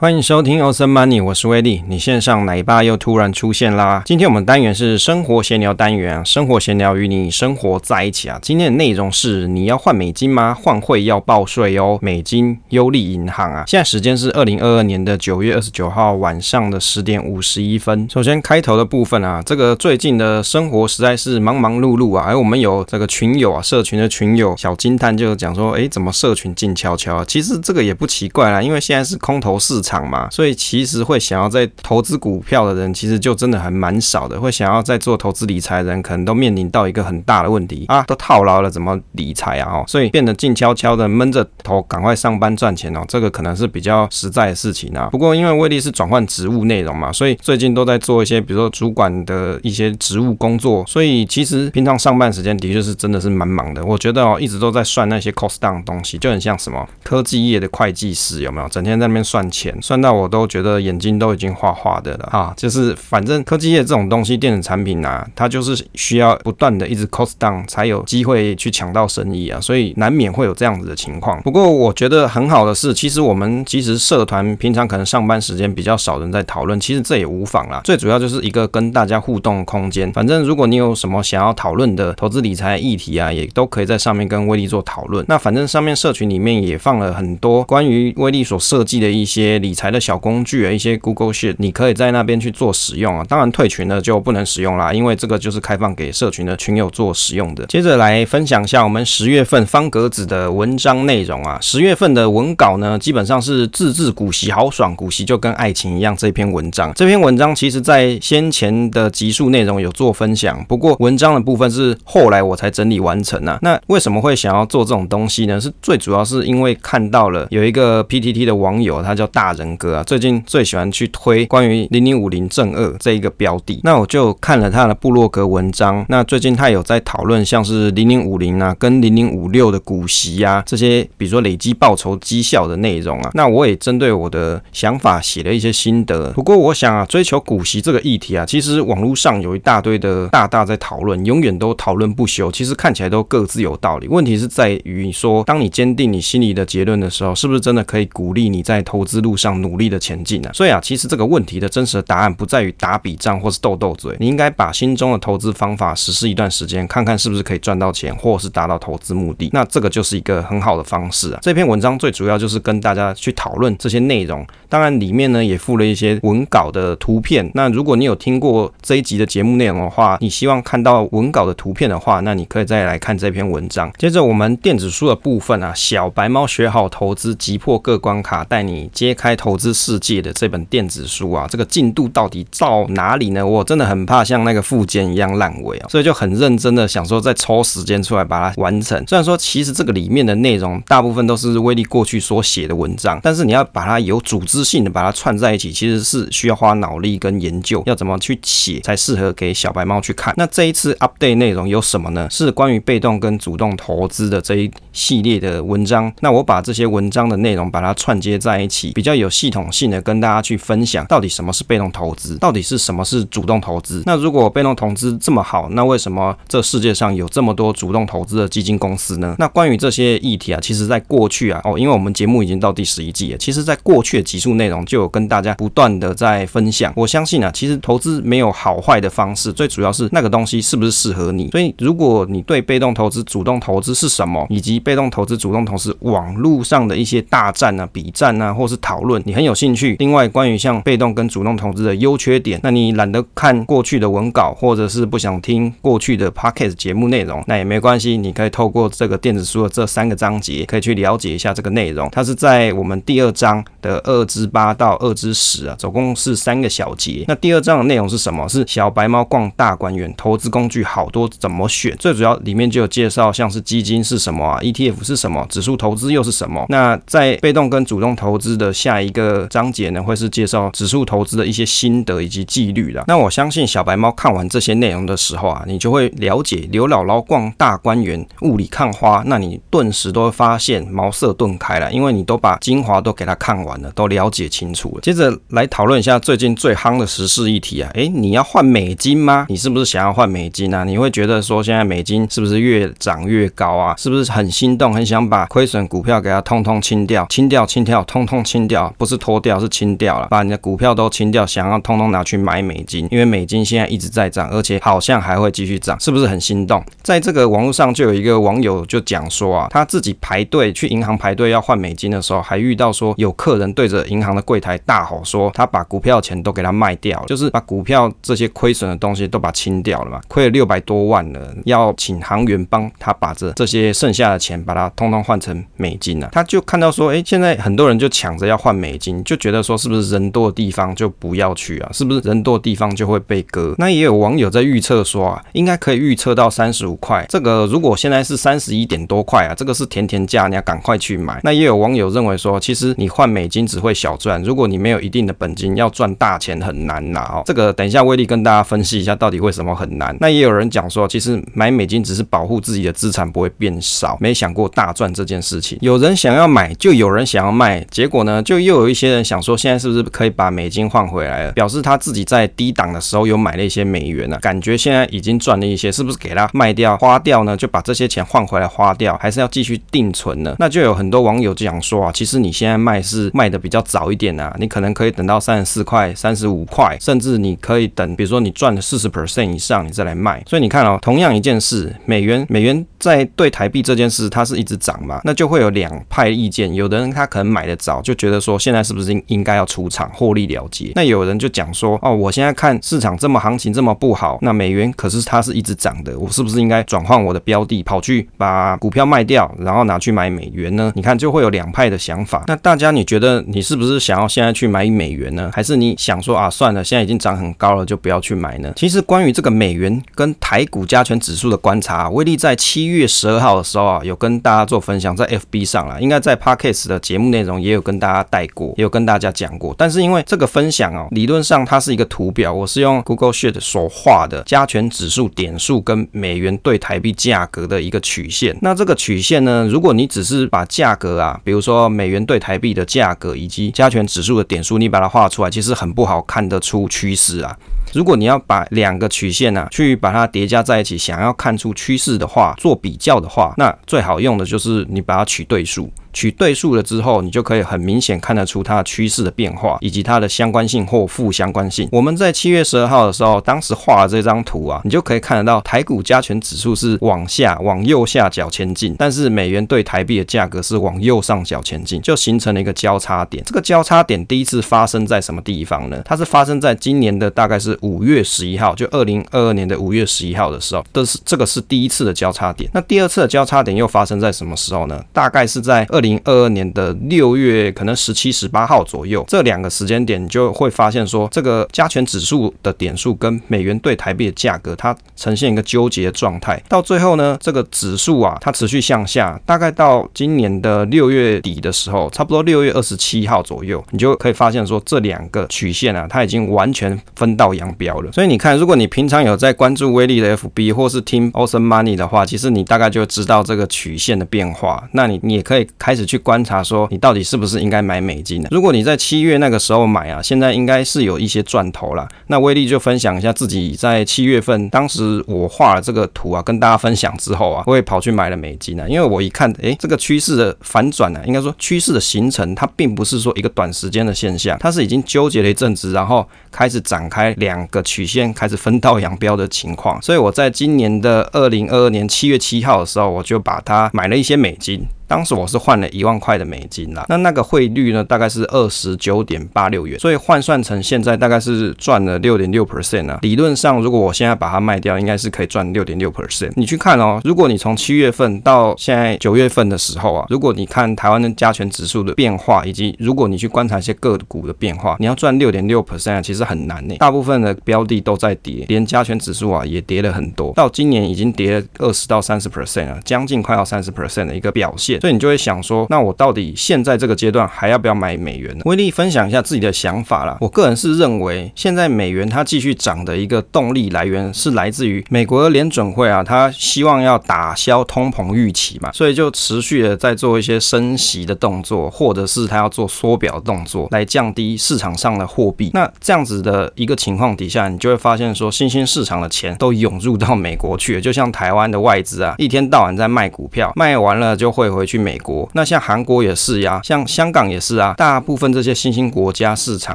欢迎收听 Awesome Money，我是威利。你线上奶爸又突然出现啦！今天我们单元是生活闲聊单元，生活闲聊与你生活在一起啊。今天的内容是：你要换美金吗？换汇要报税哦。美金优利银行啊，现在时间是二零二二年的九月二十九号晚上的十点五十一分。首先开头的部分啊，这个最近的生活实在是忙忙碌碌啊，而我们有这个群友啊，社群的群友小金探就讲说，诶，怎么社群静悄悄？其实这个也不奇怪啦，因为现在是空头市场。场嘛，所以其实会想要在投资股票的人，其实就真的还蛮少的。会想要在做投资理财的人，可能都面临到一个很大的问题啊，都套牢了，怎么理财啊？哦，所以变得静悄悄的闷着头，赶快上班赚钱哦。这个可能是比较实在的事情啊。不过因为威利是转换职务内容嘛，所以最近都在做一些，比如说主管的一些职务工作。所以其实平常上班时间的确是真的是蛮忙的。我觉得哦，一直都在算那些 cost down 的东西，就很像什么科技业的会计师有没有？整天在那边算钱。算到我都觉得眼睛都已经花花的了啊！就是反正科技业这种东西，电子产品啊，它就是需要不断的一直 cost down 才有机会去抢到生意啊，所以难免会有这样子的情况。不过我觉得很好的是，其实我们其实社团平常可能上班时间比较少人在讨论，其实这也无妨啦。最主要就是一个跟大家互动空间。反正如果你有什么想要讨论的投资理财议题啊，也都可以在上面跟威力做讨论。那反正上面社群里面也放了很多关于威力所设计的一些理财的。小工具啊，一些 Google Sheet，你可以在那边去做使用啊。当然退群了就不能使用啦，因为这个就是开放给社群的群友做使用的。接着来分享一下我们十月份方格子的文章内容啊。十月份的文稿呢，基本上是自制股息豪爽，股息就跟爱情一样。这篇文章，这篇文章其实在先前的集数内容有做分享，不过文章的部分是后来我才整理完成啊。那为什么会想要做这种东西呢？是最主要是因为看到了有一个 PTT 的网友，他叫大人格啊。最近最喜欢去推关于零零五零正二这一个标的，那我就看了他的部落格文章。那最近他有在讨论像是零零五零啊，跟零零五六的股息啊这些，比如说累积报酬绩效的内容啊。那我也针对我的想法写了一些心得。不过我想啊，追求股息这个议题啊，其实网络上有一大堆的大大在讨论，永远都讨论不休。其实看起来都各自有道理。问题是在于说，当你坚定你心里的结论的时候，是不是真的可以鼓励你在投资路上努力的前进呢？所以啊，其实这个问题的真实的答案不在于打笔战或是斗斗嘴，你应该把心中的投资方法实施一段时间，看看是不是可以赚到钱，或是达到投资目的。那这个就是一个很好的方式啊。这篇文章最主要就是跟大家去讨论这些内容，当然里面呢也附了一些文稿的图片。那如果你有听过这一集的节目内容的话，你希望看到文稿的图片的话，那你可以再来看这篇文章。接着我们电子书的部分啊，小白猫学好投资，击破各关卡，带你揭开投资世界的这本电子书啊，这个进度到底到哪里呢？我真的很怕像那个附件一样烂尾啊，所以就很认真的想说再抽时间出来把它完成。虽然说其实这个里面的内容大部分都是威利过去所写的文章，但是你要把它有组织性的把它串在一起，其实是需要花脑力跟研究，要怎么去写才适合给小白猫去看。那这一次 update 内容有什么呢？是关于被动跟主动投资的这一系列的文章。那我把这些文章的内容把它串接在一起，比较有系统性的跟大家去分享到底什么是被动投资，到底是什么是主动投资。那如果被动投资这么好，那为什么这世界上有这么多主动投资的基金公司呢？那关于这些议题啊，其实在过去啊，哦，因为我们节目已经到第十一季了，其实在过去的集数内容就有跟大家不断的在分享。我相信啊，其实投资没有好坏的方式，最主要是那个东西是不是适合你。所以如果你对被动投资、主动投资是什么，以及被动投资、主动投资网络上的一些大战啊、比战啊，或是讨论，论你很有兴趣。另外，关于像被动跟主动投资的优缺点，那你懒得看过去的文稿，或者是不想听过去的 podcast 节目内容，那也没关系，你可以透过这个电子书的这三个章节，可以去了解一下这个内容。它是在我们第二章的二之八到二之十啊，总共是三个小节。那第二章的内容是什么？是小白猫逛大观园，投资工具好多怎么选？最主要里面就有介绍，像是基金是什么啊，ETF 是什么，指数投资又是什么？那在被动跟主动投资的下一个章节呢，会是介绍指数投资的一些心得以及纪律啦。那我相信小白猫看完这些内容的时候啊，你就会了解刘姥姥逛大观园，雾里看花，那你顿时都会发现茅塞顿开了，因为你都把精华都给他看完了，都了解清楚了。接着来讨论一下最近最夯的时事议题啊，诶，你要换美金吗？你是不是想要换美金啊？你会觉得说现在美金是不是越涨越高啊？是不是很心动，很想把亏损股票给它通通清掉，清掉，清掉，通通清掉不是脱掉，是清掉了，把你的股票都清掉，想要通通拿去买美金，因为美金现在一直在涨，而且好像还会继续涨，是不是很心动？在这个网络上就有一个网友就讲说啊，他自己排队去银行排队要换美金的时候，还遇到说有客人对着银行的柜台大吼说，他把股票钱都给他卖掉，就是把股票这些亏损的东西都把它清掉了嘛，亏了六百多万了，要请行员帮他把这这些剩下的钱把它通通换成美金啊，他就看到说，哎，现在很多人就抢着要换美金，就觉得说是不是人多的地方就不要去啊？是不是人多的地方就会被割？那也有网友在预测说啊，应该可以预测到三十五块。这个如果现在是三十一点多块啊，这个是甜甜价，你要赶快去买。那也有网友认为说，其实你换美金只会小赚，如果你没有一定的本金，要赚大钱很难呐。哦，这个等一下威力跟大家分析一下到底为什么很难。那也有人讲说，其实买美金只是保护自己的资产不会变少，没想过大赚这件事情。有人想要买，就有人想要卖，结果呢，就又有一些人想说，现在是不是可以把美金换回来了？表示他自己在低档的时候有买了一些美元啊，感觉现在已经赚了一些，是不是给他卖掉花掉呢？就把这些钱换回来花掉，还是要继续定存呢？那就有很多网友就想说啊，其实你现在卖是卖的比较早一点啊，你可能可以等到三十四块、三十五块，甚至你可以等，比如说你赚了四十 percent 以上，你再来卖。所以你看哦，同样一件事，美元美元在对台币这件事，它是一直涨嘛，那就会有两派意见。有的人他可能买的早，就觉得说现在是不是应应该要出场获利了结？那有人就讲说，哦，我现在看市场这么行情这么不好，那美元可是它是一直涨的，我是不是应该转换我的标的，跑去把股票卖掉，然后拿去买美元呢？你看就会有两派的想法。那大家你觉得你是不是想要现在去买美元呢？还是你想说啊，算了，现在已经涨很高了，就不要去买呢？其实关于这个美元跟台股加权指数的观察，威力在七月十二号的时候啊，有跟大家做分享，在 FB 上了，应该在 Podcast 的节目内容也有跟大家带过，也有跟大家讲过。但是因为这个分享哦，理论上它是一个图表，我是用 Google Sheet 所画的加权指数点数跟美元对台币价格的一个曲线。那这个曲线呢，如果你只是把价格啊，比如说美元对台币的价格以及加权指数的点数，你把它画出来，其实很不好看得出趋势啊。如果你要把两个曲线呢、啊，去把它叠加在一起，想要看出趋势的话，做比较的话，那最好用的就是你把它取对数。取对数了之后，你就可以很明显看得出它的趋势的变化，以及它的相关性或负相关性。我们在七月十二号的时候，当时画了这张图啊，你就可以看得到台股加权指数是往下往右下角前进，但是美元对台币的价格是往右上角前进，就形成了一个交叉点。这个交叉点第一次发生在什么地方呢？它是发生在今年的大概是五月十一号，就二零二二年的五月十一号的时候，这是这个是第一次的交叉点。那第二次的交叉点又发生在什么时候呢？大概是在二零。二二年的六月，可能十七、十八号左右，这两个时间点，你就会发现说，这个加权指数的点数跟美元兑台币的价格，它呈现一个纠结的状态。到最后呢，这个指数啊，它持续向下，大概到今年的六月底的时候，差不多六月二十七号左右，你就可以发现说，这两个曲线啊，它已经完全分道扬标了。所以你看，如果你平常有在关注威力的 FB 或是听 Awesome Money 的话，其实你大概就知道这个曲线的变化。那你你也可以开始。去观察说你到底是不是应该买美金的？如果你在七月那个时候买啊，现在应该是有一些赚头了。那威力就分享一下自己在七月份，当时我画了这个图啊，跟大家分享之后啊，我也跑去买了美金啊。因为我一看，诶，这个趋势的反转呢，应该说趋势的形成，它并不是说一个短时间的现象，它是已经纠结了一阵子，然后开始展开两两个曲线开始分道扬镳的情况。所以我在今年的二零二二年七月七号的时候，我就把它买了一些美金。当时我是换了一万块的美金啦，那那个汇率呢，大概是二十九点八六元，所以换算成现在大概是赚了六点六 percent 啊。理论上，如果我现在把它卖掉，应该是可以赚六点六 percent。你去看哦，如果你从七月份到现在九月份的时候啊，如果你看台湾的加权指数的变化，以及如果你去观察一些个股的变化，你要赚六点六 percent 啊，其实很难呢。大部分的标的都在跌，连加权指数啊也跌了很多，到今年已经跌了二十到三十 percent 啊，将近快要三十 percent 的一个表现。所以你就会想说，那我到底现在这个阶段还要不要买美元呢？威力分享一下自己的想法啦。我个人是认为，现在美元它继续涨的一个动力来源是来自于美国的联准会啊，它希望要打消通膨预期嘛，所以就持续的在做一些升息的动作，或者是它要做缩表动作来降低市场上的货币。那这样子的一个情况底下，你就会发现说，新兴市场的钱都涌入到美国去，就像台湾的外资啊，一天到晚在卖股票，卖完了就汇回去美国。那像韩国也是呀，像香港也是啊，大部分这些新兴国家市场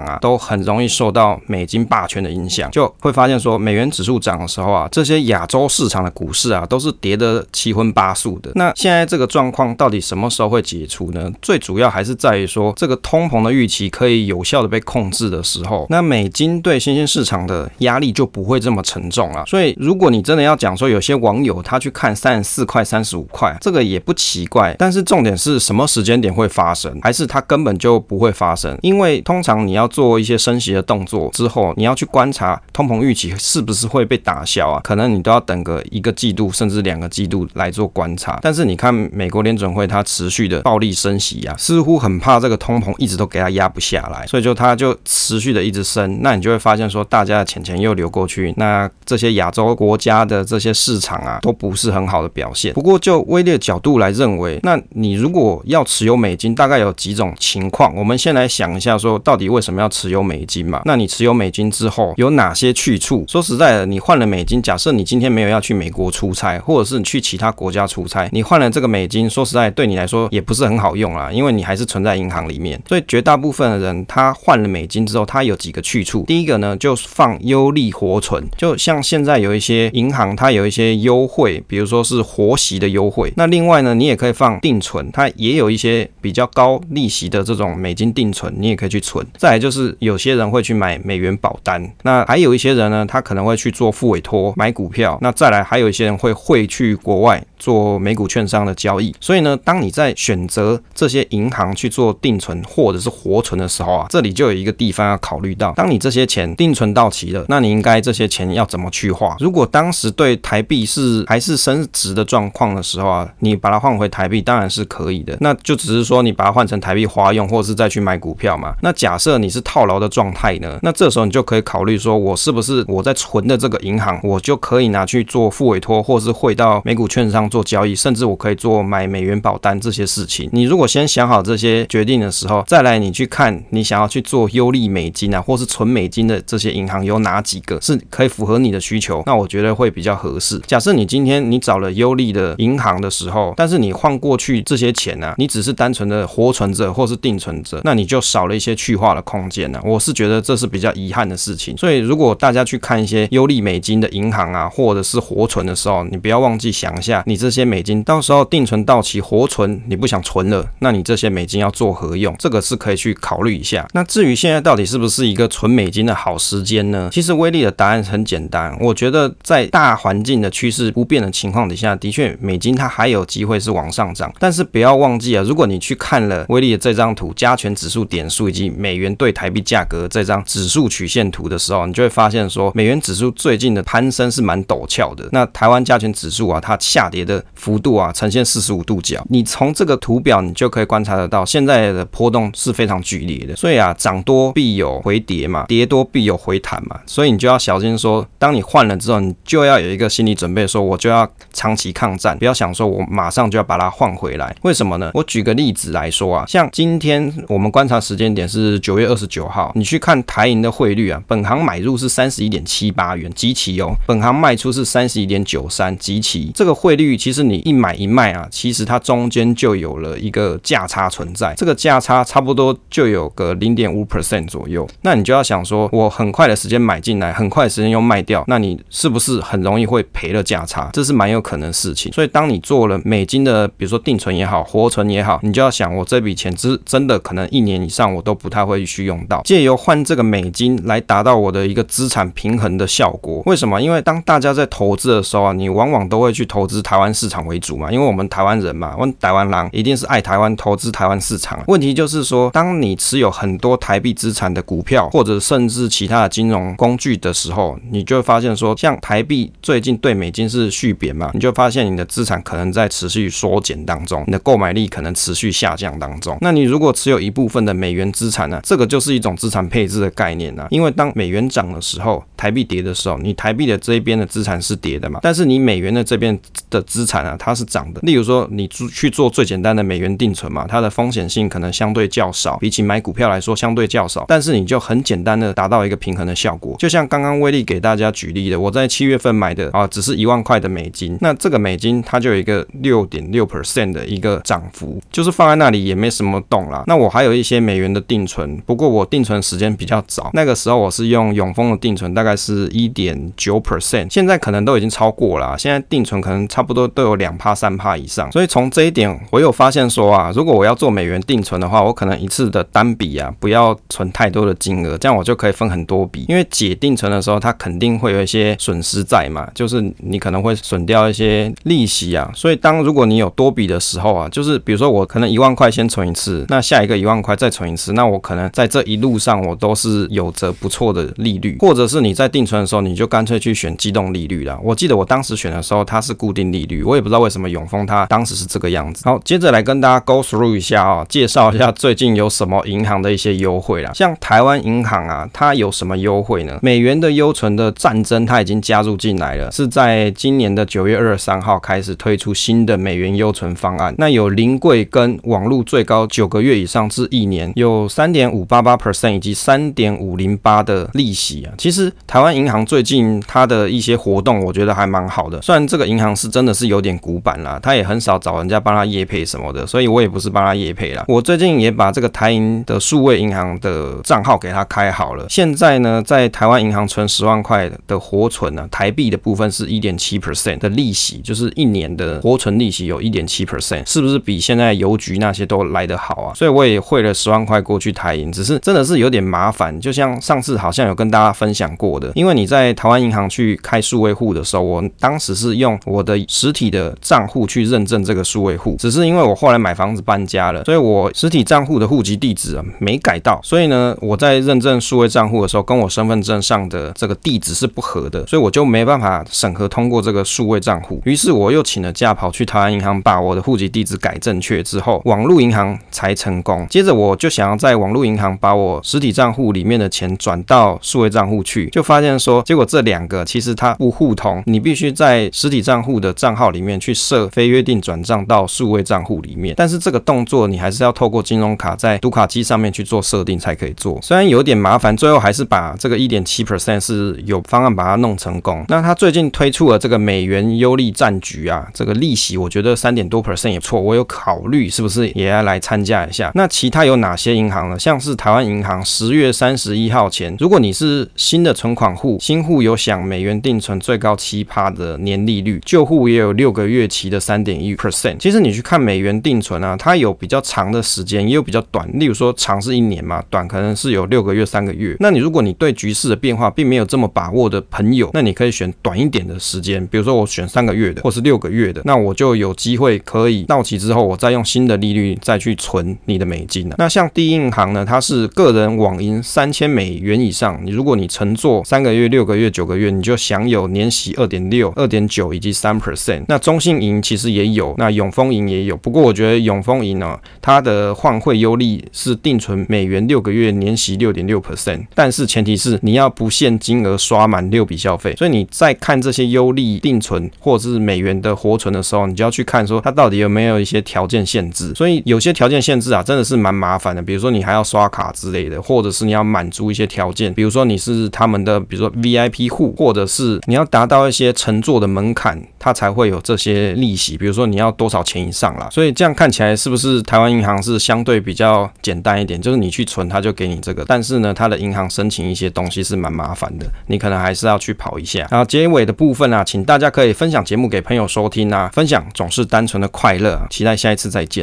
啊，都很容易受到美金霸权的影响，就会发现说，美元指数涨的时候啊，这些亚洲市场的股市啊，都是跌得七荤八素的。那现在这个状况到底什么时候会解除呢？最主要还是在于说，这个通膨的预期可以有效的被控制的时候，那美金对新兴市场的压力就不会这么沉重了。所以，如果你真的要讲说，有些网友他去看三十四块、三十五块，这个也不奇怪。但是重点是什么时间点会发生，还是它根本就不会发生？因为通常你要做一些升息的动作之后，你要去观察通膨预期是不是会被打消啊？可能你都要等个一个季度甚至两个季度来做观察。但是你看美国联准会它持续的暴力升息啊，似乎很怕这个通膨一直都给它压不下来，所以就它就持续的一直升。那你就会发现说，大家的钱钱又流过去，那这些亚洲国家的这些市场啊，都不是很好的表现。不过就威利的角度来认为，那你如果要持有美金，大概有几种情况。我们先来想一下，说到底为什么要持有美金嘛？那你持有美金之后有哪些去处？说实在的，你换了美金，假设你今天没有要去美国出差，或者是你去其他国家出差，你换了这个美金，说实在对你来说也不是很好用啦，因为你还是存在银行里面。所以绝大部分的人他换了美金之后，他有几个去处。第一个呢，就放优利活存，就像现在有一些银行，它有一些优惠，比如说是活息的优惠。那另外呢，你也可以放定存，它也有一些比较高利息的这种美金定存，你也可以去存。再来就是有些人会去买美元保单，那还有一些人呢，他可能会去做副委托买股票。那再来还有一些人会汇去国外做美股券商的交易。所以呢，当你在选择这些银行去做定存或者是活存的时候啊，这里就有一个地方要考虑到，当你这些钱定存到期了，那你应该这些钱要怎么去花？如果当时对台币是还是升值的状况的时候啊，你把它换回台币当然是可以的，那就只是说你把它换成台币花用，或者是再去买股票嘛。那假设你是套牢的状态呢，那这时候你就可以考虑说，我是不是我在存的这个银行，我就可以拿去做复委托，或是汇到美股券商做交易，甚至我可以做买美元保单这些事情。你如果先想好这些决定的时候，再来你去看你想要去做优利美金啊，或是存美金的这些银行有哪几个是可以符合你的需求，那我觉得会比较合适。假设你今天你找了优利的银行的时候，但是你换过去这些钱呢、啊，你只是单纯的活存者或是定存者，那你就少了一些去化的空间呢、啊。我是觉得这是比较遗憾的事情。所以如果大家去看一些优利美金的银行啊，或者是活存的时候，你不要忘记想一下，你这些美金到时候定存到期活存，你不想存了，那你这些美金要做何用？这个是可以去考虑一下。那至于现在到底是不是一个存美金的好时间呢？其实威利的答案很简单，我觉得在大环境的趋势不变的情况底下，的确美金它还有机会是往上涨。但是不要忘记啊，如果你去看了威利的这张图，加权指数点数以及美元对台币价格这张指数曲线图的时候，你就会发现说，美元指数最近的攀升是蛮陡峭的。那台湾加权指数啊，它下跌的幅度啊，呈现四十五度角。你从这个图表，你就可以观察得到，现在的波动是非常剧烈的。所以啊，涨多必有回跌嘛，跌多必有回弹嘛。所以你就要小心说，当你换了之后，你就要有一个心理准备，说我就要长期抗战，不要想说我马上就要把它换回来。为什么呢？我举个例子来说啊，像今天我们观察时间点是九月二十九号，你去看台银的汇率啊，本行买入是三十一点七八元，即期哦，本行卖出是三十一点九三，即期。这个汇率其实你一买一卖啊，其实它中间就有了一个价差存在，这个价差差不多就有个零点五 percent 左右。那你就要想说，我很快的时间买进来，很快的时间又卖掉，那你是不是很容易会赔了价差？这是蛮有可能的事情。所以当你做了美金的，比如说定存也好，活存也好，你就要想，我这笔钱真真的可能一年以上我都不太会去用到，借由换这个美金来达到我的一个资产平衡的效果。为什么？因为当大家在投资的时候啊，你往往都会去投资台湾湾市场为主嘛，因为我们台湾人嘛，问台湾人一定是爱台湾，投资台湾市场。问题就是说，当你持有很多台币资产的股票，或者甚至其他的金融工具的时候，你就会发现说，像台币最近对美金是续贬嘛，你就发现你的资产可能在持续缩减当中，你的购买力可能持续下降当中。那你如果持有一部分的美元资产呢，这个就是一种资产配置的概念啊，因为当美元涨的时候，台币跌的时候，你台币的这一边的资产是跌的嘛，但是你美元的这边的资产啊，它是涨的。例如说，你去做最简单的美元定存嘛，它的风险性可能相对较少，比起买股票来说相对较少，但是你就很简单的达到一个平衡的效果。就像刚刚威利给大家举例的，我在七月份买的啊，只是一万块的美金，那这个美金它就有一个六点六 percent 的一个涨幅，就是放在那里也没什么动啦。那我还有一些美元的定存，不过我定存时间比较早，那个时候我是用永丰的定存，大概是一点九 percent，现在可能都已经超过了，现在定存可能差不多都有两趴三趴以上。所以从这一点，我有发现说啊，如果我要做美元定存的话，我可能一次的单笔啊，不要存太多的金额，这样我就可以分很多笔。因为解定存的时候，它肯定会有一些损失在嘛，就是你可能会损掉一些利息啊。所以当如果你有多笔的时候啊，就是比如说我可能一万块先存一次，那下一个一万块再存一次，那我可能在这一路上我都是有着不错的利率，或者是你在定存的时候，你就干脆去选机动利率啦。我记得我当时选的时候，它是固定利率，我也不知道为什么永丰它当时是这个样子。好，接着来跟大家 go through 一下啊，介绍一下最近有什么银行的一些优惠啦。像台湾银行啊，它有什么优惠呢？美元的优存的战争它已经加入进来了，是在今年的九月二十三号开始推出新的美元优存方案。那有临柜跟网络最高九个月以上至一年，有三点五八八 percent 以及三点五零八的利息啊。其实台湾银行最近它的一些活动，我觉得还蛮好的。虽然这个银行是真的是是有点古板啦，他也很少找人家帮他业配什么的，所以我也不是帮他业配啦。我最近也把这个台银的数位银行的账号给他开好了。现在呢，在台湾银行存十万块的活存呢，台币的部分是一点七 percent 的利息，就是一年的活存利息有一点七 percent，是不是比现在邮局那些都来得好啊？所以我也汇了十万块过去台银，只是真的是有点麻烦。就像上次好像有跟大家分享过的，因为你在台湾银行去开数位户的时候，我当时是用我的实体的账户去认证这个数位户，只是因为我后来买房子搬家了，所以我实体账户的户籍地址啊没改到，所以呢，我在认证数位账户的时候，跟我身份证上的这个地址是不合的，所以我就没办法审核通过这个数位账户。于是我又请了假跑去台湾银行把我的户籍地址改正确之后，网络银行才成功。接着我就想要在网络银行把我实体账户里面的钱转到数位账户去，就发现说，结果这两个其实它不互通，你必须在实体账户的账号里面去设非约定转账到数位账户里面，但是这个动作你还是要透过金融卡在读卡机上面去做设定才可以做，虽然有点麻烦，最后还是把这个一点七 percent 是有方案把它弄成功。那他最近推出了这个美元优利战局啊，这个利息我觉得三点多 percent 也不错，我有考虑是不是也要来参加一下。那其他有哪些银行呢？像是台湾银行十月三十一号前，如果你是新的存款户，新户有享美元定存最高七趴的年利率，旧户也有有六个月期的三点一 percent。其实你去看美元定存啊，它有比较长的时间，也有比较短。例如说长是一年嘛，短可能是有六个月、三个月。那你如果你对局势的变化并没有这么把握的朋友，那你可以选短一点的时间，比如说我选三个月的，或是六个月的，那我就有机会可以到期之后，我再用新的利率再去存你的美金了。那像第一银行呢，它是个人网银三千美元以上，你如果你乘坐三个月、六个月、九个月，你就享有年息二点六、二点九以及三 percent。那中信银其实也有，那永丰银也有，不过我觉得永丰银呢，它的换汇优利是定存美元六个月年息六点六 percent，但是前提是你要不限金额刷满六笔消费。所以你在看这些优利定存或者是美元的活存的时候，你就要去看说它到底有没有一些条件限制。所以有些条件限制啊，真的是蛮麻烦的。比如说你还要刷卡之类的，或者是你要满足一些条件，比如说你是他们的，比如说 VIP 户，或者是你要达到一些乘坐的门槛，它才会会有这些利息。比如说你要多少钱以上啦。所以这样看起来是不是台湾银行是相对比较简单一点？就是你去存，它就给你这个。但是呢，它的银行申请一些东西是蛮麻烦的，你可能还是要去跑一下。然后结尾的部分啊，请大家可以分享节目给朋友收听啊，分享总是单纯的快乐。期待下一次再见。